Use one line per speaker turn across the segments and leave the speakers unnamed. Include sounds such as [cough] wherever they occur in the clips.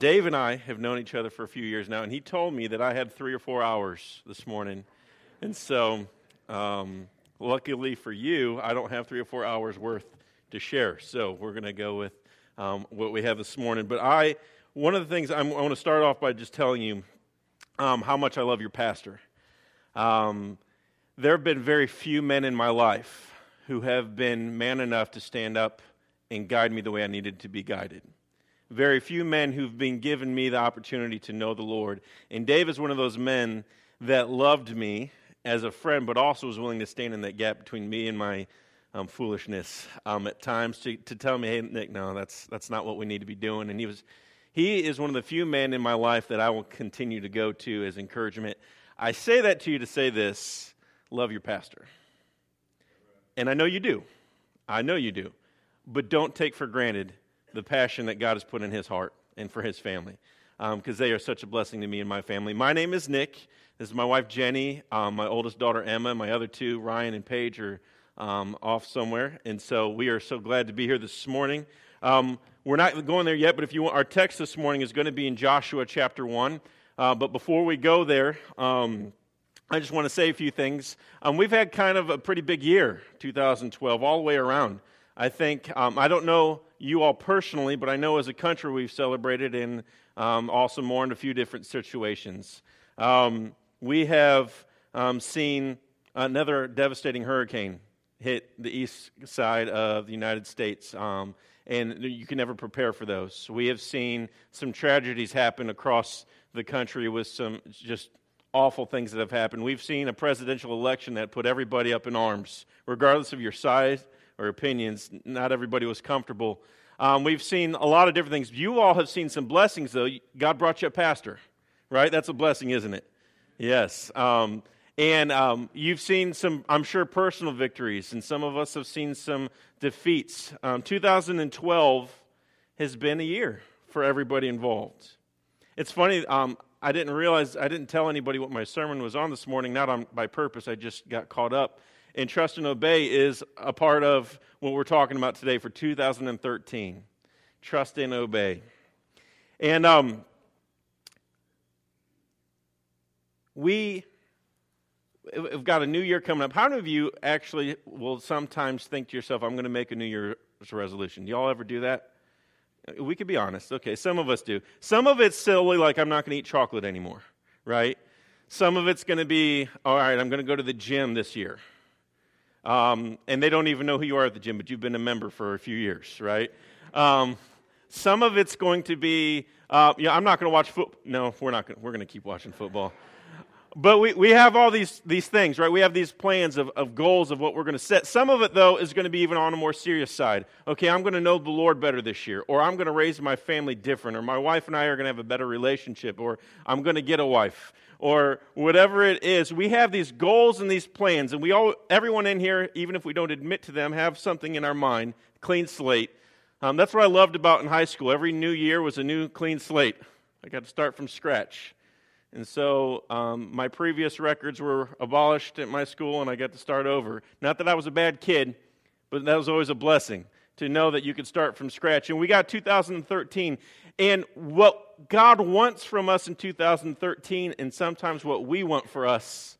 Dave and I have known each other for a few years now, and he told me that I had three or four hours this morning. And so, um, luckily for you, I don't have three or four hours worth to share. So, we're going to go with um, what we have this morning. But I, one of the things I'm, i want to start off by just telling you um, how much I love your pastor. Um, there have been very few men in my life who have been man enough to stand up and guide me the way I needed to be guided very few men who've been given me the opportunity to know the Lord. And Dave is one of those men that loved me as a friend, but also was willing to stand in that gap between me and my um, foolishness um, at times to, to tell me, hey, Nick, no, that's, that's not what we need to be doing. And he was, he is one of the few men in my life that I will continue to go to as encouragement. I say that to you to say this love your pastor. And I know you do. I know you do. But don't take for granted the passion that God has put in his heart and for his family because um, they are such a blessing to me and my family. My name is Nick. This is my wife Jenny, um, my oldest daughter Emma, my other two, Ryan and Paige, are um, off somewhere. And so we are so glad to be here this morning. Um, we're not going there yet, but if you want, our text this morning is going to be in Joshua chapter 1. Uh, but before we go there, um, I just want to say a few things. Um, we've had kind of a pretty big year, 2012, all the way around. I think, I don't know you all personally, but I know as a country we've celebrated and um, also mourned a few different situations. Um, we have um, seen another devastating hurricane hit the east side of the United States, um, and you can never prepare for those. We have seen some tragedies happen across the country with some just awful things that have happened. We've seen a presidential election that put everybody up in arms, regardless of your size or opinions. Not everybody was comfortable. Um, we've seen a lot of different things. You all have seen some blessings, though. God brought you a pastor, right? That's a blessing, isn't it? Yes. Um, and um, you've seen some, I'm sure, personal victories, and some of us have seen some defeats. Um, 2012 has been a year for everybody involved. It's funny, um, I didn't realize, I didn't tell anybody what my sermon was on this morning, not on, by purpose. I just got caught up and trust and obey is a part of what we're talking about today for 2013. Trust and obey. And um, we have got a new year coming up. How many of you actually will sometimes think to yourself, I'm going to make a New Year's resolution? Do y'all ever do that? We could be honest. Okay, some of us do. Some of it's silly, like I'm not going to eat chocolate anymore, right? Some of it's going to be, all right, I'm going to go to the gym this year. Um, and they don't even know who you are at the gym, but you've been a member for a few years, right? Um, some of it's going to be, uh, yeah, I'm not going to watch football. No, we're not. Gonna, we're going to keep watching football. But we, we have all these, these things, right? We have these plans of, of goals of what we're going to set. Some of it, though, is going to be even on a more serious side. Okay, I'm going to know the Lord better this year, or I'm going to raise my family different, or my wife and I are going to have a better relationship, or I'm going to get a wife, or whatever it is. We have these goals and these plans, and we all, everyone in here, even if we don't admit to them, have something in our mind, clean slate. Um, that's what I loved about in high school. Every new year was a new clean slate. I got to start from scratch. And so um, my previous records were abolished at my school, and I got to start over. Not that I was a bad kid, but that was always a blessing to know that you could start from scratch. And we got 2013. And what God wants from us in 2013, and sometimes what we want for us,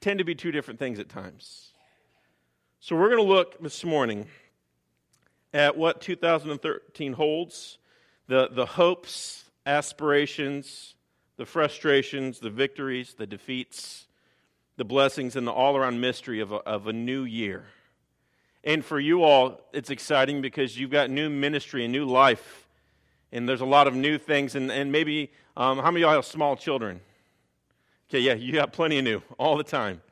tend to be two different things at times. So we're going to look this morning at what 2013 holds the, the hopes, aspirations, the frustrations, the victories, the defeats, the blessings, and the all around mystery of a, of a new year. And for you all, it's exciting because you've got new ministry and new life. And there's a lot of new things. And, and maybe, um, how many of y'all have small children? Okay, yeah, you got plenty of new [laughs] all the time.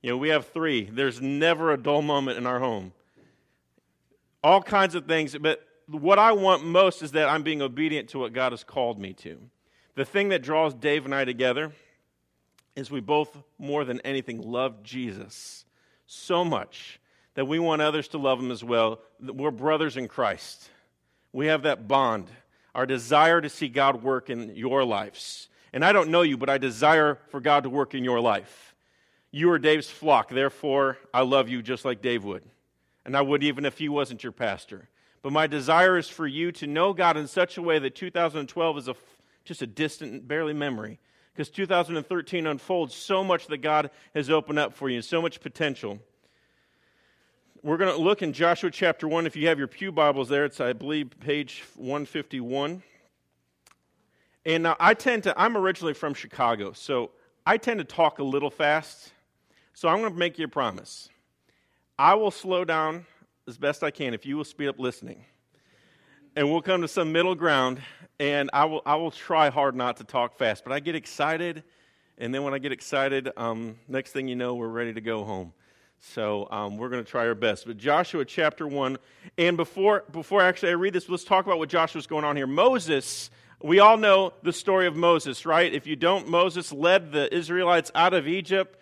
You know, we have three. There's never a dull moment in our home. All kinds of things. But what I want most is that I'm being obedient to what God has called me to. The thing that draws Dave and I together is we both, more than anything, love Jesus so much that we want others to love him as well. We're brothers in Christ. We have that bond, our desire to see God work in your lives. And I don't know you, but I desire for God to work in your life. You are Dave's flock, therefore, I love you just like Dave would. And I would even if he wasn't your pastor. But my desire is for you to know God in such a way that 2012 is a just a distant, barely memory. Because 2013 unfolds so much that God has opened up for you, so much potential. We're going to look in Joshua chapter 1. If you have your Pew Bibles there, it's, I believe, page 151. And now I tend to, I'm originally from Chicago, so I tend to talk a little fast. So I'm going to make you a promise. I will slow down as best I can if you will speed up listening. And we'll come to some middle ground, and I will, I will try hard not to talk fast. But I get excited, and then when I get excited, um, next thing you know, we're ready to go home. So um, we're going to try our best. But Joshua chapter 1, and before, before actually I read this, let's talk about what Joshua's going on here. Moses, we all know the story of Moses, right? If you don't, Moses led the Israelites out of Egypt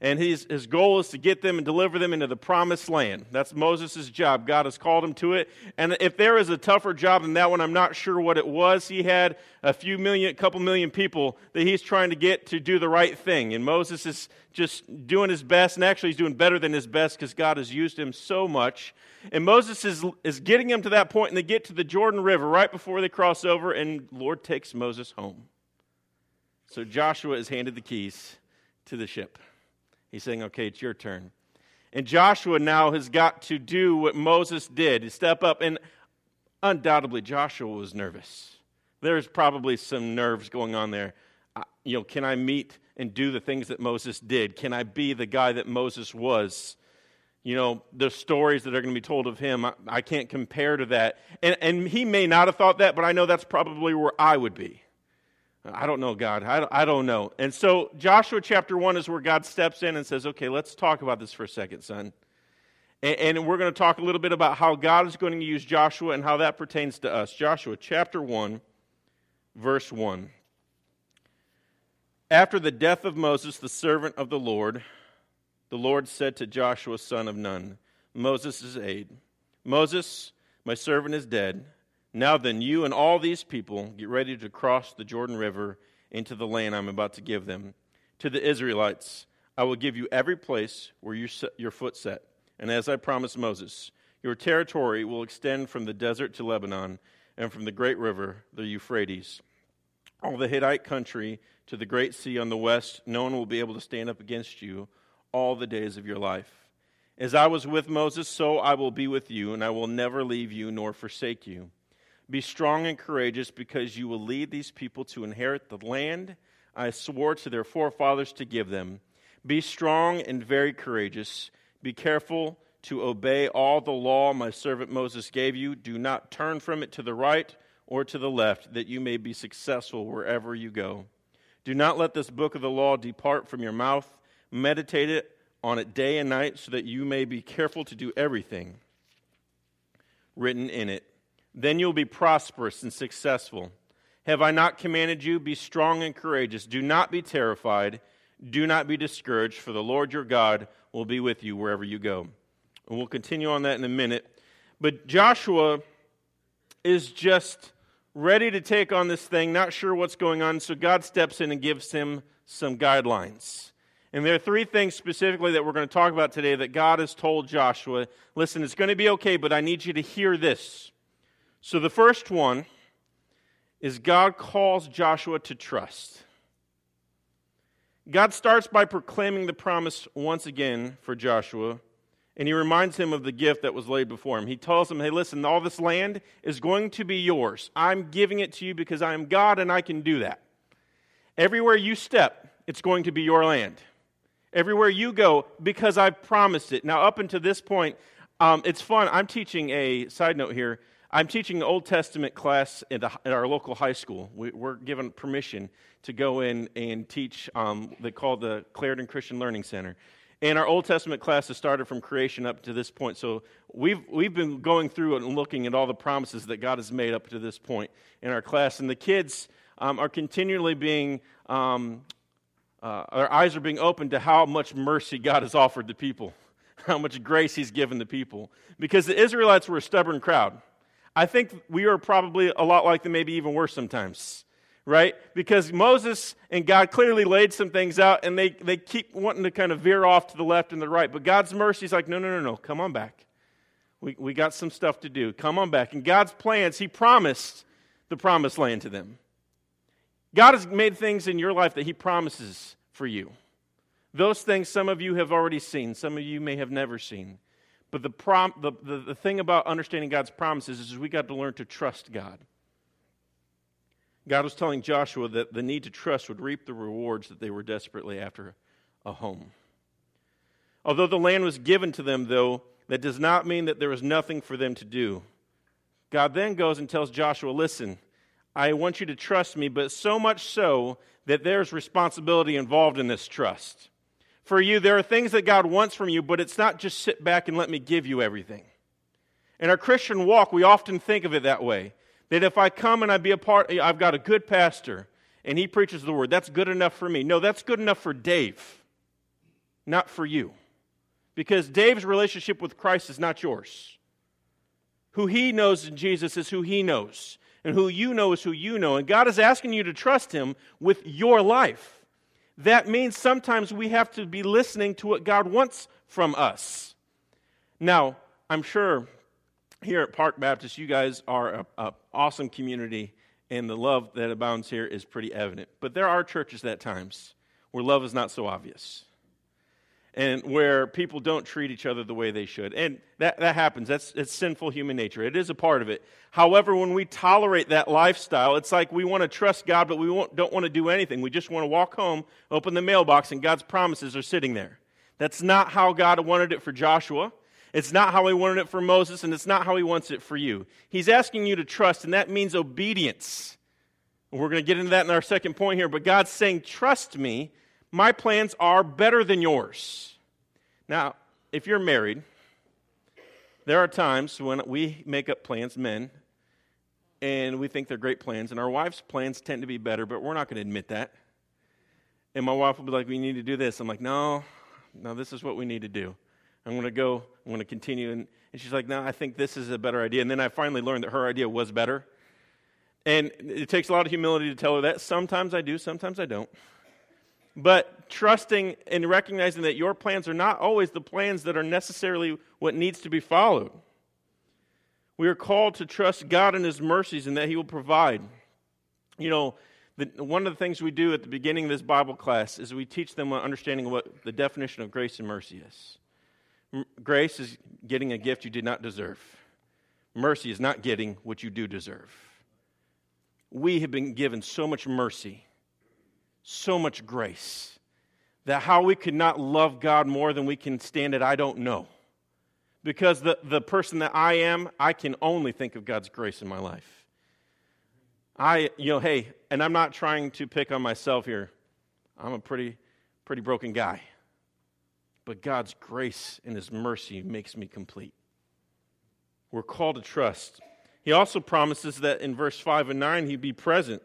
and his, his goal is to get them and deliver them into the promised land. That's Moses' job. God has called him to it. And if there is a tougher job than that one, I'm not sure what it was. He had a few million, a couple million people that he's trying to get to do the right thing. And Moses is just doing his best, and actually he's doing better than his best because God has used him so much. And Moses is, is getting him to that point, and they get to the Jordan River right before they cross over, and Lord takes Moses home. So Joshua is handed the keys to the ship. He's saying, okay, it's your turn. And Joshua now has got to do what Moses did to step up. And undoubtedly, Joshua was nervous. There's probably some nerves going on there. you know, can I meet and do the things that Moses did? Can I be the guy that Moses was? You know, the stories that are going to be told of him, I, I can't compare to that. And, and he may not have thought that, but I know that's probably where I would be. I don't know, God. I, don't know. And so, Joshua chapter 1 is where God steps in and says, okay, let's talk about this for a second, son. And, we're going to talk a little bit about how God is going to use Joshua and how that pertains to us. Joshua chapter 1, verse 1. After the death of Moses, the servant of the Lord, the Lord said to Joshua, son of Nun, Moses' aide, Moses, my servant is dead. Now then, you and all these people get ready to cross the Jordan River into the land I'm about to give them. To the Israelites, I will give you every place where you your foot set. And as I promised Moses, your territory will extend from the desert to Lebanon and from the great river, the Euphrates. All the Hittite country to the great sea on the west, no one will be able to stand up against you all the days of your life. As I was with Moses, so I will be with you, and I will never leave you nor forsake you. Be strong and courageous because you will lead these people to inherit the land I swore to their forefathers to give them. Be strong and very courageous. Be careful to obey all the law my servant Moses gave you. Do not turn from it to the right or to the left, that you may be successful wherever you go. Do not let this book of the law depart from your mouth. Meditate it on it day and night, so that you may be careful to do everything written in it. Then you'll be prosperous and successful. Have I not commanded you? Be strong and courageous. Do not be terrified. Do not be discouraged, for the Lord your God will be with you wherever you go. And we'll continue on that in a minute. But Joshua is just ready to take on this thing, not sure what's going on, so God steps in and gives him some guidelines. And there are three things specifically that we're going to talk about today that God has told Joshua listen, it's going to be okay, but I need you to hear this. So the first one is God calls Joshua to trust. God starts by proclaiming the promise once again for Joshua, and he reminds him of the gift that was laid before him. He tells him, Hey, listen, all this land is going to be yours. I'm giving it to you because I am God and I can do that. Everywhere you step, it's going to be your land. Everywhere you go, because I've promised it. Now, up until this point, um, it's fun. I'm teaching a side note here. I'm teaching an Old Testament class at, the, our local high school. We, are given permission to go in and teach. Um, they call the Clarendon Christian Learning Center. And our Old Testament class has started from creation up to this point. So we've, we've been going through and looking at all the promises that God has made up to this point in our class. And the kids um, are continually being, um, uh, our eyes are being opened to how much mercy God has offered the people, [laughs] how much grace He's given the people. Because the Israelites were a stubborn crowd. I think we are probably a lot like them, maybe even worse sometimes, right? Because Moses and God clearly laid some things out and they, they keep wanting to kind of veer off to the left and the right. But God's mercy is like, no, no, no, no, come on back. We, we got some stuff to do. Come on back. And God's plans, He promised the promised land to them. God has made things in your life that He promises for you. Those things some of you have already seen, some of you may have never seen. But the, prom, the, the, the thing about understanding God's promises is we got to learn to trust God. God was telling Joshua that the need to trust would reap the rewards that they were desperately after a home. Although the land was given to them, though, that does not mean that there was nothing for them to do. God then goes and tells Joshua, Listen, I want you to trust me, but so much so that there's responsibility involved in this trust. For you, there are things that God wants from you, but it's not just sit back and let me give you everything. In our Christian walk, we often think of it that way that if I come and I be a part, I've got a good pastor and he preaches the word, that's good enough for me. No, that's good enough for Dave, not for you. Because Dave's relationship with Christ is not yours. Who he knows in Jesus is who he knows and who you know is who you know. And God is asking you to trust Him with your life. That means sometimes we have to be listening to what God wants from us. Now, I'm sure here at Park Baptist, you guys are an awesome community, and the love that abounds here is pretty evident. But there are churches at times where love is not so obvious and where people don't treat each other the way they should. And that, that happens. That's it's sinful human nature. It is a part of it. However, when we tolerate that lifestyle, it's like we want to trust God, but we don't want to do anything. We just want to walk home, open the mailbox, and God's promises are sitting there. That's not how God wanted it for Joshua. It's not how he wanted it for Moses, and it's not how he wants it for you. He's asking you to trust, and that means obedience. We're going to get into that in our second point here, but God's saying, Trust me my plans are better than yours. Now, if you're married, there are times when we make up plans, men, and we think they're great plans, and our wives' plans tend to be better, but we're not going to admit that. And my wife will be like, We need to do this. I'm like, No, no, this is what we need to do. I'm going to go, I'm going to continue. And, and she's like, No, I think this is a better idea. And then I finally learned that her idea was better. And it takes a lot of humility to tell her that. Sometimes I do, sometimes I don't but trusting and recognizing that your plans are not always the plans that are necessarily what needs to be followed. We are called to trust God and His mercies and that He will provide. You know, the, one of the things we do at the beginning of this Bible class is we teach them understanding of what the definition of grace and mercy is. M- grace is getting a gift you did not deserve, mercy is not getting what you do deserve. We have been given so much mercy so much grace that how we could not love God more than we can stand it, I don't know. Because the, the person that I am, I can only think of God's grace in my life. I, you know, hey, and I'm not trying to pick on myself here. I'm a pretty, pretty broken guy. But God's grace and His mercy makes me complete. We're called to trust. He also promises that in verse 5 and 9, He'd be present.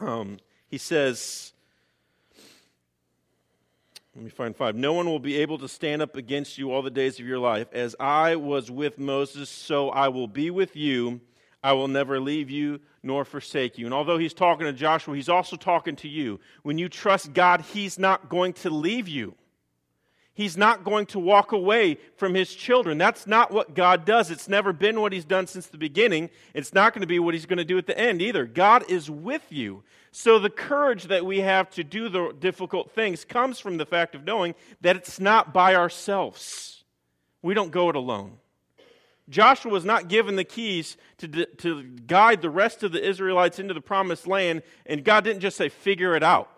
Um, he says, let me find five. No one will be able to stand up against you all the days of your life. As I was with Moses, so I will be with you. I will never leave you nor forsake you. And although he's talking to Joshua, he's also talking to you. When you trust God, he's not going to leave you. He's not going to walk away from his children. That's not what God does. It's never been what he's done since the beginning. It's not going to be what he's going to do at the end either. God is with you. So the courage that we have to do the difficult things comes from the fact of knowing that it's not by ourselves. We don't go it alone. Joshua was not given the keys to, to guide the rest of the Israelites into the promised land, and God didn't just say, figure it out.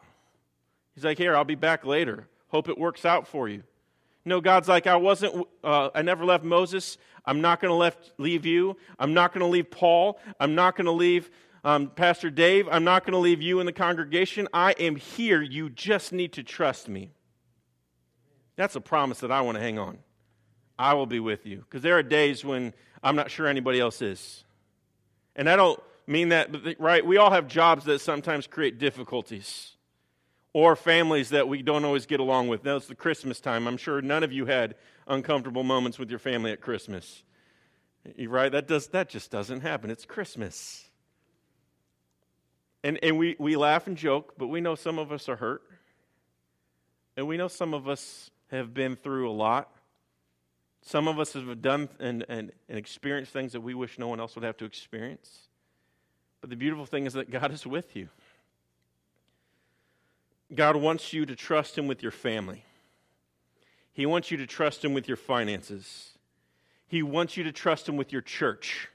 He's like, here, I'll be back later. Hope it works out for you. No, God's like, I wasn't, uh, I never left Moses. I'm not going to leave you. I'm not going to leave Paul. I'm not going to leave um, Pastor Dave. I'm not going to leave you in the congregation. I am here. You just need to trust me. That's a promise that I want to hang on. I will be with you. Because there are days when I'm not sure anybody else is. And I don't mean that, right? We all have jobs that sometimes create difficulties or families that we don't always get along with. Now it's the Christmas time. I'm sure none of you had uncomfortable moments with your family at Christmas. Right? That, does, that just doesn't happen. It's Christmas. And, and we, we laugh and joke, but we know some of us are hurt. And we know some of us have been through a lot. Some of us have done and, and, and experienced things that we wish no one else would have to experience. But the beautiful thing is that God is with you. God wants you to trust Him with your family. He wants you to trust Him with your finances. He wants you to trust Him with your church,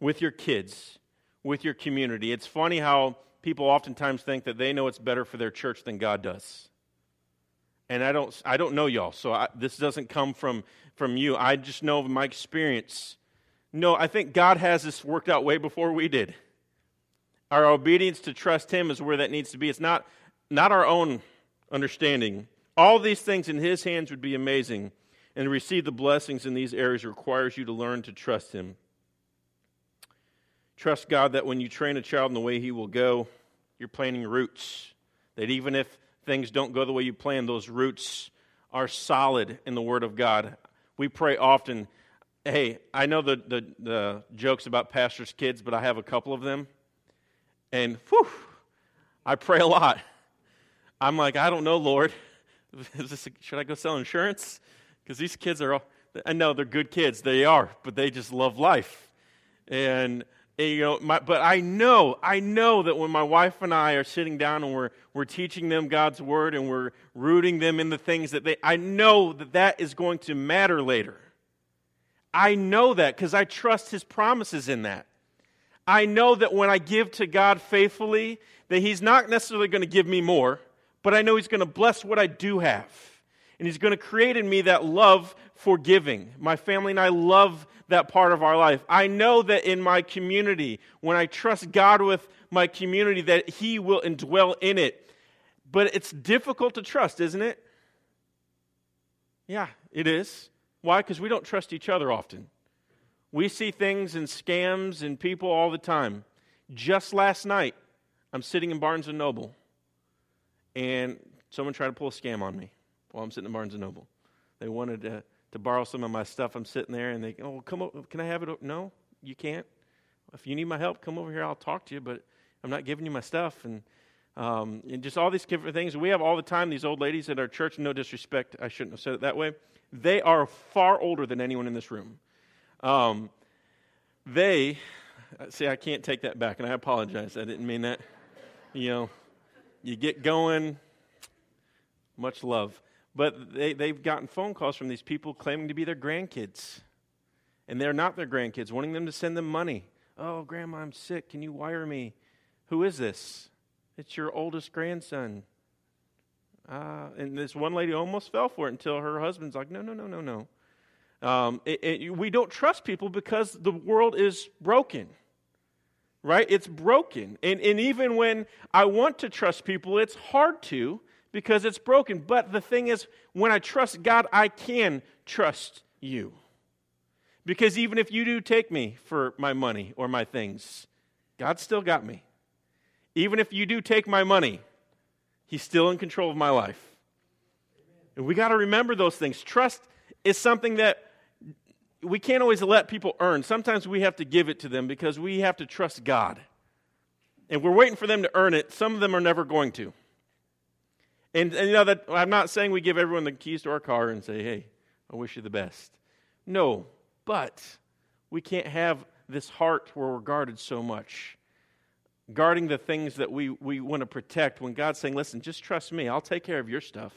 with your kids, with your community. It's funny how people oftentimes think that they know it's better for their church than God does. And I don't, I don't know y'all, so I, this doesn't come from, from you. I just know my experience. No, I think God has this worked out way before we did. Our obedience to trust Him is where that needs to be. It's not, not our own understanding. All these things in His hands would be amazing. And to receive the blessings in these areas requires you to learn to trust Him. Trust God that when you train a child in the way He will go, you're planting roots. That even if things don't go the way you plan, those roots are solid in the Word of God. We pray often. Hey, I know the, the, the jokes about pastors' kids, but I have a couple of them. And whew, I pray a lot. [laughs] I'm like, I don't know, Lord. [laughs] This, should I go sell insurance? Because these kids are all, I know they're good kids. They are, but they just love life. And you know, my, but I know, I know that when my wife and I are sitting down and we're, we're teaching them God's word and we're rooting them in the things that they, I know that that is going to matter later. I know that because I trust his promises in that. I know that when I give to God faithfully, that he's not necessarily going to give me more, but I know he's going to bless what I do have. And he's going to create in me that love for giving. My family and I love that part of our life. I know that in my community, when I trust God with my community, that He will indwell in it. But it's difficult to trust, isn't it? Yeah, it is. Why? Because we don't trust each other often. We see things and scams and people all the time. Just last night, I'm sitting in Barnes and Noble, and someone tried to pull a scam on me while I'm sitting in Barnes and Noble. They wanted to to borrow some of my stuff. I'm sitting there and they, oh, come over. Can I have it? No, you can't. If you need my help, come over here. I'll talk to you, but I'm not giving you my stuff. And, um, and just all these different things. We have all the time these old ladies at our church, no disrespect, I shouldn't have said it that way. They are far older than anyone in this room. Um, they, see, I can't take that back, and I apologize. I didn't mean that. You know, you get going, much love. But they, they've gotten phone calls from these people claiming to be their grandkids. And they're not their grandkids, wanting them to send them money. Oh, Grandma, I'm sick. Can you wire me? Who is this? It's your oldest grandson. Uh, and this one lady almost fell for it until her husband's like, no, no, no, no, no. Um, it, it, we don't trust people because the world is broken, right? It's broken. And, and even when I want to trust people, it's hard to because it's broken. But the thing is, when I trust God, I can trust you. Because even if you do take me for my money or my things, God still got me. Even if you do take my money, He's still in control of my life. And we got to remember those things. Trust is something that we can't always let people earn. Sometimes we have to give it to them because we have to trust God. And we're waiting for them to earn it. Some of them are never going to. And, and, you know that I'm not saying we give everyone the keys to our car and say, "Hey, I wish you the best." No, but we can't have this heart where we're guarded so much, guarding the things that we, we want to protect. When God's saying, "Listen, just trust me. I'll take care of your stuff.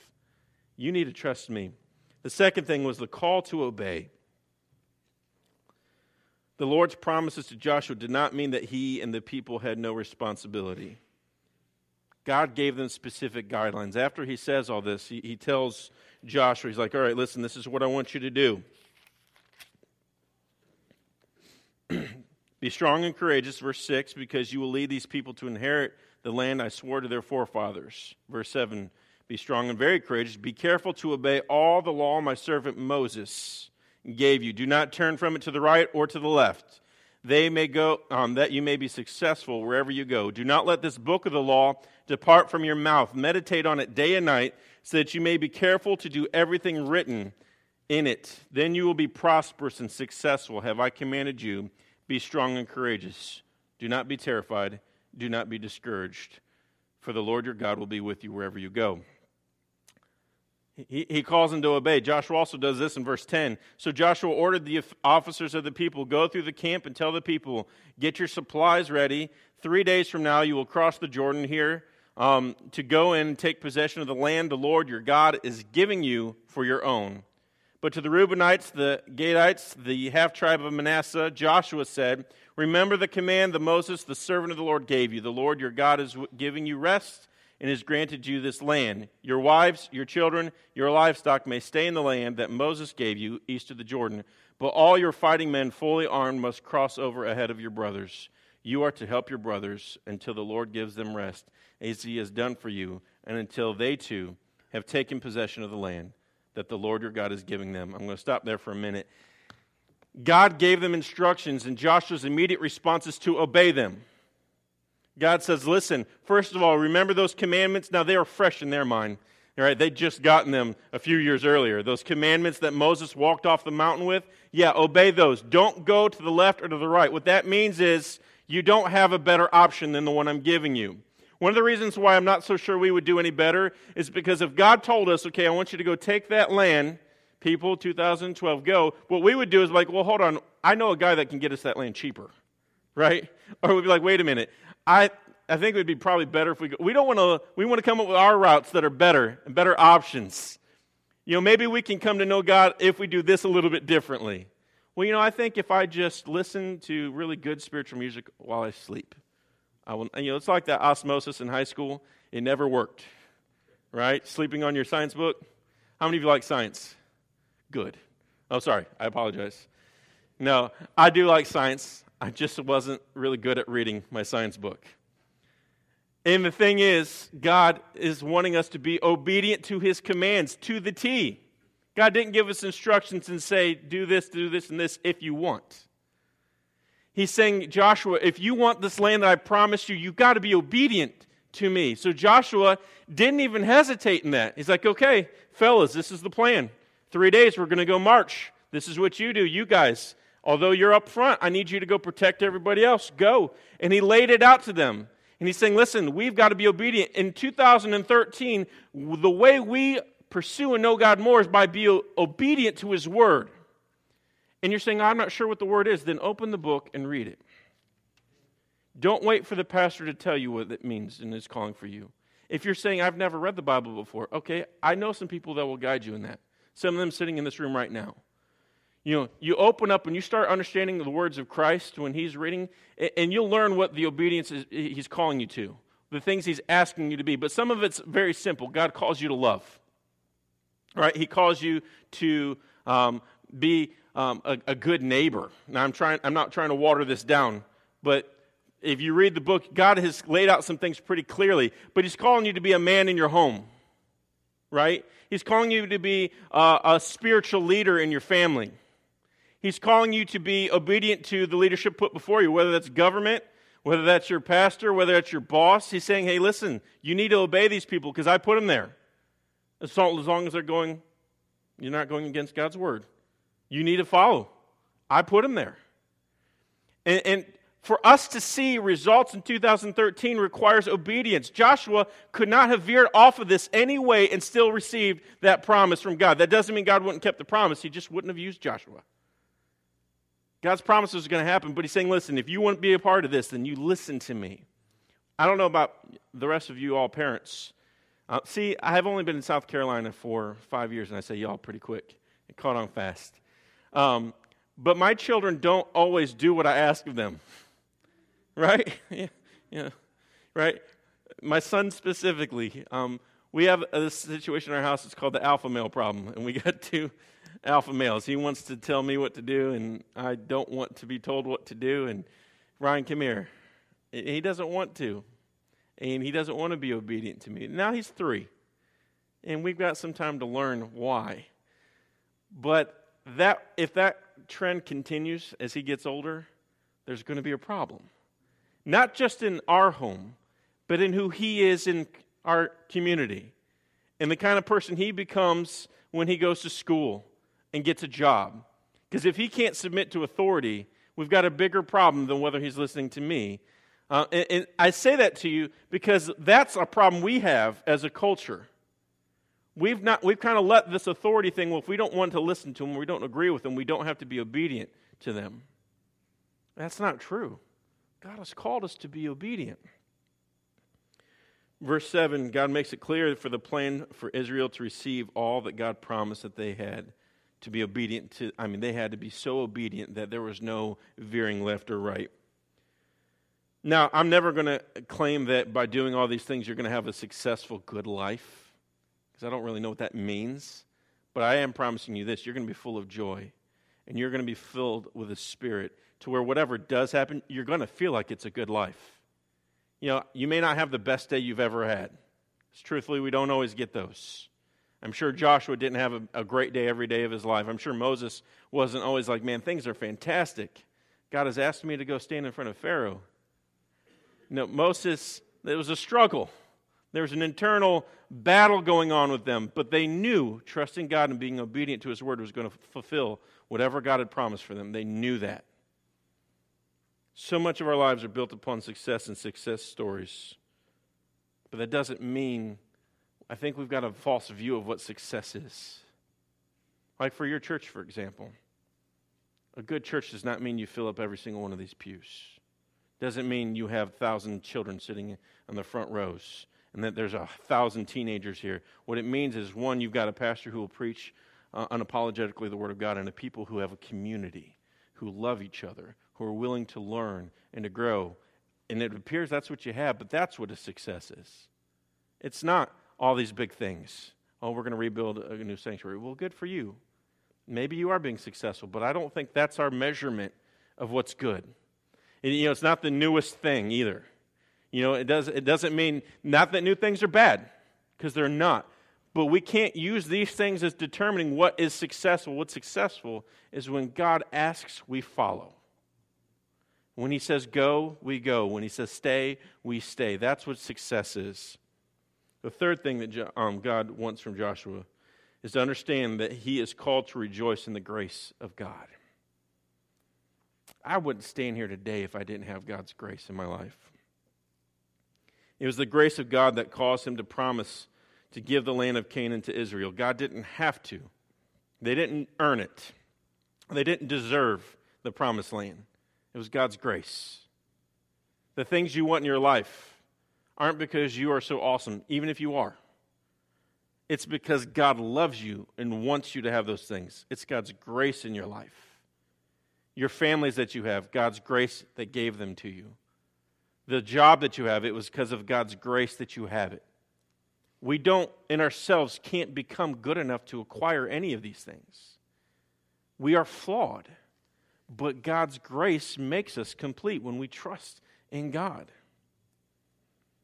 You need to trust me." The second thing was the call to obey. The Lord's promises to Joshua did not mean that he and the people had no responsibility. God gave them specific guidelines. After he says all this, he, he tells Joshua, he's like, All right, listen, this is what I want you to do. [clears throat] Be strong and courageous, verse 6, because you will lead these people to inherit the land I swore to their forefathers. Verse 7, be strong and very courageous. Be careful to obey all the law my servant Moses gave you. Do not turn from it to the right or to the left. They may go um, that you may be successful wherever you go. Do not let this book of the law depart from your mouth. Meditate on it day and night, so that you may be careful to do everything written in it. Then you will be prosperous and successful. Have I commanded you? Be strong and courageous. Do not be terrified. Do not be discouraged, for the Lord your God will be with you wherever you go. He, he calls them to obey. Joshua also does this in verse 10. So Joshua ordered the officers of the people go through the camp and tell the people, get your supplies ready. Three days from now, you will cross the Jordan here um, to go in and take possession of the land the Lord your God is giving you for your own. But to the Reubenites, the Gadites, the half tribe of Manasseh, Joshua said, Remember the command that Moses, the servant of the Lord, gave you. The Lord your God is giving you rest and has granted you this land. Your wives, your children, your livestock may stay in the land that Moses gave you east of the Jordan. But all your fighting men, fully armed, must cross over ahead of your brothers. You are to help your brothers until the Lord gives them rest, as he has done for you, and until they too have taken possession of the land that the Lord your God is giving them. I'm going to stop there for a minute. God gave them instructions, and Joshua's immediate response is to obey them. God says, listen, first of all, remember those commandments? Now they are fresh in their mind. All right, they'd just gotten them a few years earlier. Those commandments that Moses walked off the mountain with, yeah, obey those. Don't go to the left or to the right. What that means is you don't have a better option than the one I'm giving you. One of the reasons why I'm not so sure we would do any better is because if God told us, okay, I want you to go take that land, people, 2012, go, what we would do is like, well, hold on, I know a guy that can get us that land cheaper, right? Or we'd be like, wait a minute, I, I think it would be probably better if we go. We don't want to, we want to come up with our routes that are better and better options. You know, maybe we can come to know God if we do this a little bit differently. Well, you know, I think if I just listen to really good spiritual music while I sleep, I will, you know, it's like that osmosis in high school. It never worked, right? Sleeping on your science book. How many of you like science? Good. Oh, sorry. I apologize. No, I do like science. I just wasn't really good at reading my science book. And the thing is, God is wanting us to be obedient to his commands to the T. God didn't give us instructions and say, do this, do this, and this if you want. He's saying, Joshua, if you want this land that I promised you, you've got to be obedient to me. So Joshua didn't even hesitate in that. He's like, okay, fellas, this is the plan. Three days, we're going to go march. This is what you do, you guys. Although you're up front, I need you to go protect everybody else. Go. And he laid it out to them. And he's saying, listen, we've got to be obedient. In 2013, the way we pursue and know God more is by being obedient to his word. And you're saying, I'm not sure what the word is. Then open the book and read it. Don't wait for the pastor to tell you what it means and is calling for you. If you're saying, I've never read the Bible before, okay, I know some people that will guide you in that. Some of them sitting in this room right now. You know, you open up and you start understanding the words of Christ when he's reading, and you'll learn what the obedience is he's calling you to, the things he's asking you to be. But some of it's very simple. God calls you to love, right? He calls you to um, be um, a, a good neighbor. Now, I'm trying. I'm not trying to water this down, but if you read the book, God has laid out some things pretty clearly. But He's calling you to be a man in your home, right? He's calling you to be uh, a spiritual leader in your family. He's calling you to be obedient to the leadership put before you, whether that's government, whether that's your pastor, whether that's your boss. He's saying, hey, listen, you need to obey these people because I put them there. As long as they're going, you're not going against God's word. You need to follow. I put them there. And, and for us to see results in 2013 requires obedience. Joshua could not have veered off of this anyway and still received that promise from God. That doesn't mean God wouldn't have kept the promise, he just wouldn't have used Joshua. God's promises are going to happen, but he's saying, listen, if you want to be a part of this, then you listen to me. I don't know about the rest of you all parents. Uh, see, I have only been in South Carolina for five years, and I say y'all pretty quick. It caught on fast. Um, but my children don't always do what I ask of them. [laughs] Right? [laughs] yeah, yeah. Right? My son specifically. Um, we have a situation in our house. It's called the alpha male problem, and we got [laughs] two alpha males. He wants to tell me what to do, and I don't want to be told what to do. And Ryan, come here. He doesn't want to, and he doesn't want to be obedient to me. Now he's three, and we've got some time to learn why. But that if that trend continues as he gets older, there's going to be a problem. Not just in our home, but in who he is in our community and the kind of person he becomes when he goes to school and gets a job. Because if he can't submit to authority, we've got a bigger problem than whether he's listening to me. Uh, and, and I say that to you because that's a problem we have as a culture. We've, not, we've kind of let this authority thing, well, if we don't want to listen to them, we don't agree with them, we don't have to be obedient to them. That's not true. God has called us to be obedient. Verse 7, God makes it clear for the plan for Israel to receive all that God promised that they had to be obedient to. I mean, they had to be so obedient that there was no veering left or right. Now, I'm never going to claim that by doing all these things you're going to have a successful, good life, because I don't really know what that means. But I am promising you this you're going to be full of joy, and you're going to be filled with a spirit to where whatever does happen, you're going to feel like it's a good life. You know, you may not have the best day you've ever had. Truthfully, we don't always get those. I'm sure Joshua didn't have a, a, great day every day of his life. I'm sure Moses wasn't always like, man, things are fantastic. God has asked me to go stand in front of Pharaoh. You know, Moses, it was a struggle. There was an internal battle going on with them, but they knew trusting God and being obedient to his word was going to fulfill whatever God had promised for them. They knew that. So much of our lives are built upon success and success stories. But that doesn't mean, I think we've got a false view of what success is. Like for your church, for example. A good church does not mean you fill up every single one of these pews. Doesn't mean you have a thousand children sitting on the front rows and that there's a thousand teenagers here. What it means is one, you've got a pastor who will preach uh, unapologetically the Word of God, and a people who have a community, who love each other, who are willing to learn and to grow. And it appears that's what you have, but that's what a success is. It's not all these big things. Oh, we're going to rebuild a new sanctuary. Well, good for you. Maybe you are being successful, but I don't think that's our measurement of what's good. And, you know, it's not the newest thing either. You know, it, does, it doesn't mean not that new things are bad, because they're not. But we can't use these things as determining what is successful. What's successful is when God asks, we follow. When he says go, we go. When he says stay, we stay. That's what success is. The third thing that um, God wants from Joshua is to understand that he is called to rejoice in the grace of God. I wouldn't stand here today if I didn't have God's grace in my life. It was the grace of God that caused him to promise to give the land of Canaan to Israel. God didn't have to, they didn't earn it, they didn't deserve the promised land. It was God's grace. The things you want in your life aren't because you are so awesome, even if you are. It's because God loves you and wants you to have those things. It's God's grace in your life. Your families that you have, God's grace that gave them to you. The job that you have, it was because of God's grace that you have it. We don't, in ourselves, can't become good enough to acquire any of these things. We are flawed. But God's grace makes us complete when we trust in God.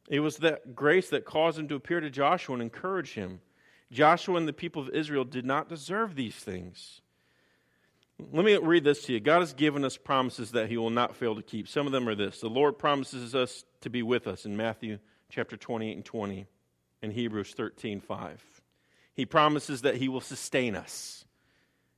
It was that grace that caused him to appear to Joshua and encourage him. Joshua and the people of Israel did not deserve these things. Let me read this to you. God has given us promises that he will not fail to keep. Some of them are this. The Lord promises us to be with us in Matthew chapter 28 and 20 and Hebrews 13, 5. He promises that he will sustain us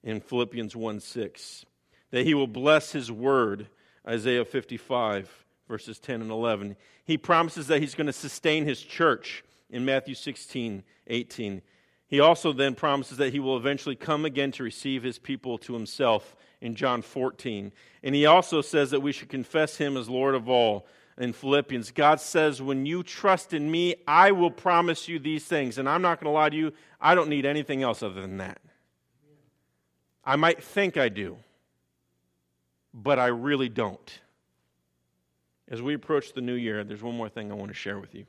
in Philippians 1, 6 that he will bless his word, Isaiah 55, verses 10 and 11. He promises that he's going to sustain his church in Matthew 16, 18. He also then promises that he will eventually come again to receive his people to himself in John 14. And he also says that we should confess him as Lord of all in Philippians. God says, When you trust in me, I will promise you these things. And I'm not going to lie to you, I don't need anything else other than that. I might think I do, but I really don't. As we approach the new year, there's one more thing I want to share with you.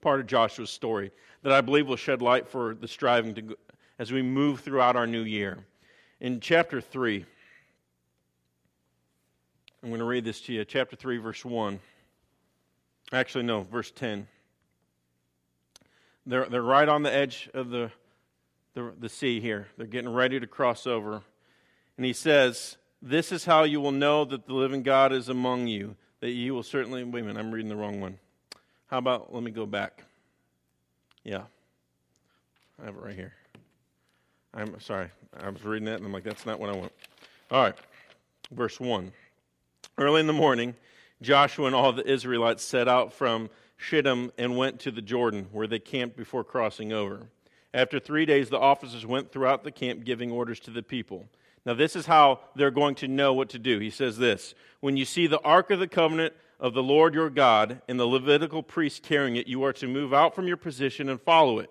Part of Joshua's story that I believe will shed light for the striving to, as we move throughout our new year. In chapter 3, I'm going to read this to you. Chapter 3, verse 1. Actually, no, verse 10. They're, they're right on the edge of the, the, the sea here. They're getting ready to cross over. And he says, this is how you will know that the living God is among you, that you will certainly. Wait a minute, I'm reading the wrong one. How about, let me go back. Yeah. I have it right here. I'm sorry. I was reading that and I'm like, that's not what I want. All right. Verse 1. Early in the morning, Joshua and all the Israelites set out from Shittim and went to the Jordan, where they camped before crossing over. After three days, the officers went throughout the camp giving orders to the people. Now, this is how they're going to know what to do. He says this When you see the Ark of the Covenant of the Lord your God and the Levitical priest carrying it, you are to move out from your position and follow it.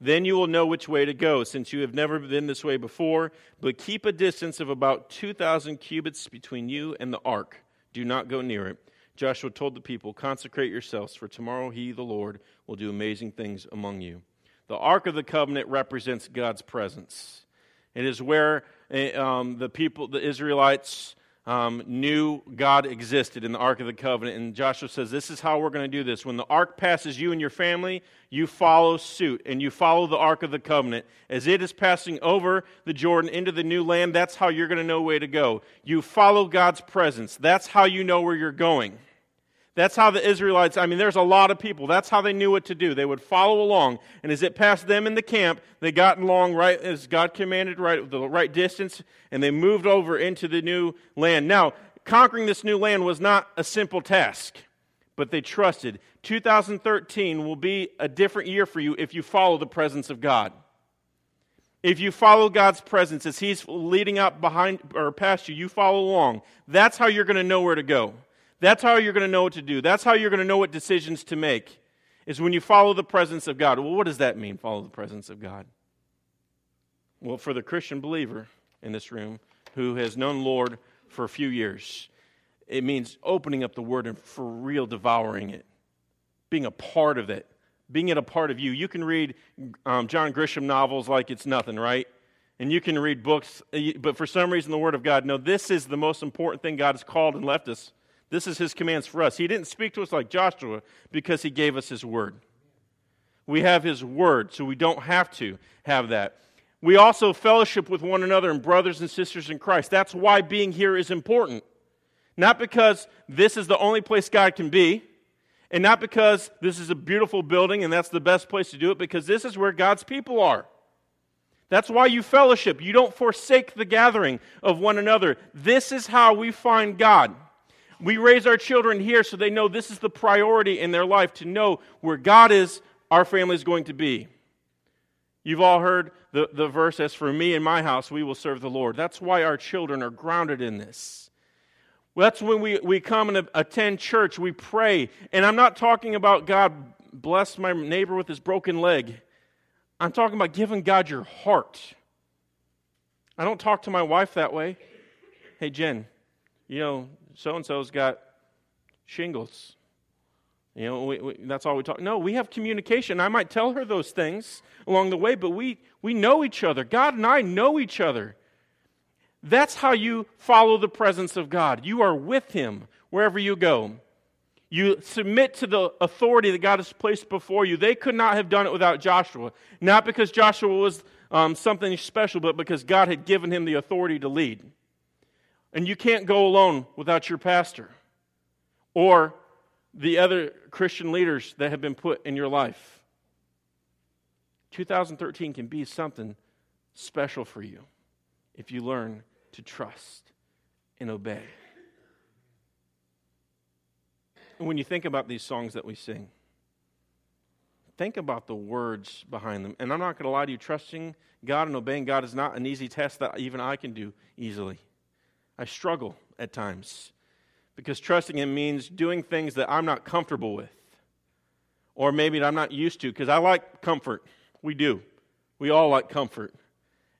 Then you will know which way to go, since you have never been this way before. But keep a distance of about 2,000 cubits between you and the ark. Do not go near it. Joshua told the people, Consecrate yourselves, for tomorrow he, the Lord, will do amazing things among you. The Ark of the Covenant represents God's presence. It is where um, the people, the Israelites, um, knew God existed in the Ark of the Covenant. And Joshua says, This is how we're going to do this. When the Ark passes you and your family, you follow suit and you follow the Ark of the Covenant. As it is passing over the Jordan into the new land, that's how you're going to know where to go. You follow God's presence. That's how you know where you're going. That's how the Israelites, I mean, there's a lot of people. That's how they knew what to do. They would follow along. And as it passed them in the camp, they got along right as God commanded, right, the right distance, and they moved over into the new land. Now, conquering this new land was not a simple task, but they trusted. 2013 will be a different year for you if you follow the presence of God. If you follow God's presence as He's leading up behind or past you, you follow along. That's how you're going to know where to go. That's how you're going to know what to do. That's how you're going to know what decisions to make, is when you follow the presence of God. Well, what does that mean, follow the presence of God? Well, for the Christian believer in this room who has known Lord for a few years, it means opening up the Word and for real devouring it, being a part of it, being it a part of you. You can read um, John Grisham novels like it's nothing, right? And you can read books, but for some reason, the Word of God, no, this is the most important thing God has called and left us this is his commands for us. He didn't speak to us like Joshua because he gave us his word. We have his word, so we don't have to have that. We also fellowship with one another and brothers and sisters in Christ. That's why being here is important. Not because this is the only place God can be, and not because this is a beautiful building and that's the best place to do it, because this is where God's people are. That's why you fellowship. You don't forsake the gathering of one another. This is how we find God. We raise our children here so they know this is the priority in their life to know where God is, our family is going to be. You've all heard the, the verse, as for me and my house, we will serve the Lord. That's why our children are grounded in this. That's when we, we come and attend church, we pray. And I'm not talking about God bless my neighbor with his broken leg. I'm talking about giving God your heart. I don't talk to my wife that way. Hey, Jen, you know, so and so's got shingles. You know, we, we, that's all we talk. No, we have communication. I might tell her those things along the way, but we, we know each other. God and I know each other. That's how you follow the presence of God. You are with Him wherever you go. You submit to the authority that God has placed before you. They could not have done it without Joshua. Not because Joshua was um, something special, but because God had given him the authority to lead. And you can't go alone without your pastor or the other Christian leaders that have been put in your life. 2013 can be something special for you if you learn to trust and obey. And when you think about these songs that we sing, think about the words behind them. And I'm not going to lie to you, trusting God and obeying God is not an easy test that even I can do easily. I struggle at times because trusting Him means doing things that I'm not comfortable with or maybe that I'm not used to because I like comfort. We do. We all like comfort.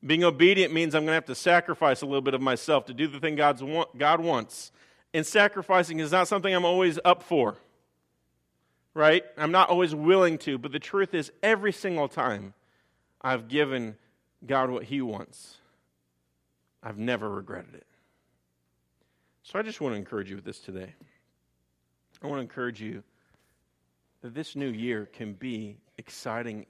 Being obedient means I'm going to have to sacrifice a little bit of myself to do the thing God's want, God wants. And sacrificing is not something I'm always up for, right? I'm not always willing to, but the truth is, every single time I've given God what He wants, I've never regretted it. So I just want to encourage you with this today. I want to encourage you that this new year can be exciting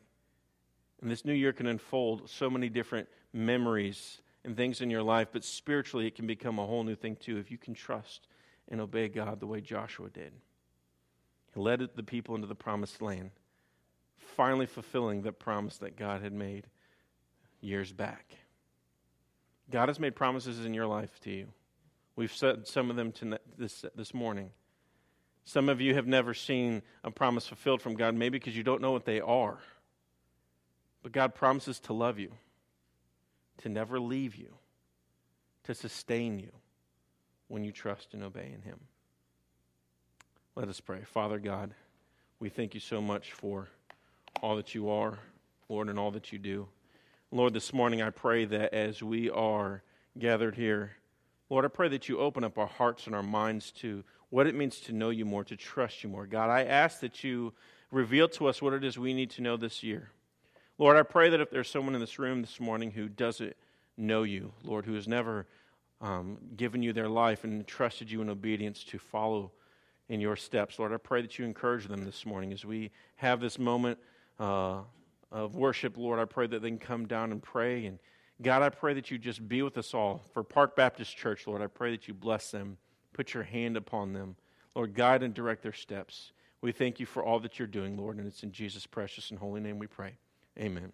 and this new year can unfold so many different memories and things in your life, but spiritually it can become a whole new thing too if you can trust and obey God the way Joshua did. He led the people into the promised land, finally fulfilling the promise that God had made years back. God has made promises in your life to you. We've said some of them tonight, this, this morning. Some of you have never seen a promise fulfilled from God, maybe because you don't know what they are. But God promises to love you, to never leave you, to sustain you when you trust and obey in Him. Let us pray. Father God, we thank you so much for all that you are, Lord, and all that you do. Lord, this morning I pray that as we are gathered here, Lord, I pray that you open up our hearts and our minds to what it means to know you more, to trust you more. God, I ask that you reveal to us what it is we need to know this year. Lord, I pray that if there's someone in this room this morning who doesn't know you, Lord, who has never um, given you their life and trusted you in obedience to follow in your steps, Lord, I pray that you encourage them this morning as we have this moment uh, of worship, Lord. I pray that they can come down and pray. And God, I pray that you just be with us all. For Park Baptist Church, Lord, I pray that you bless them, put your hand upon them. Lord, guide and direct their steps. We thank you for all that you're doing, Lord, and it's in Jesus' precious and holy name we pray. Amen.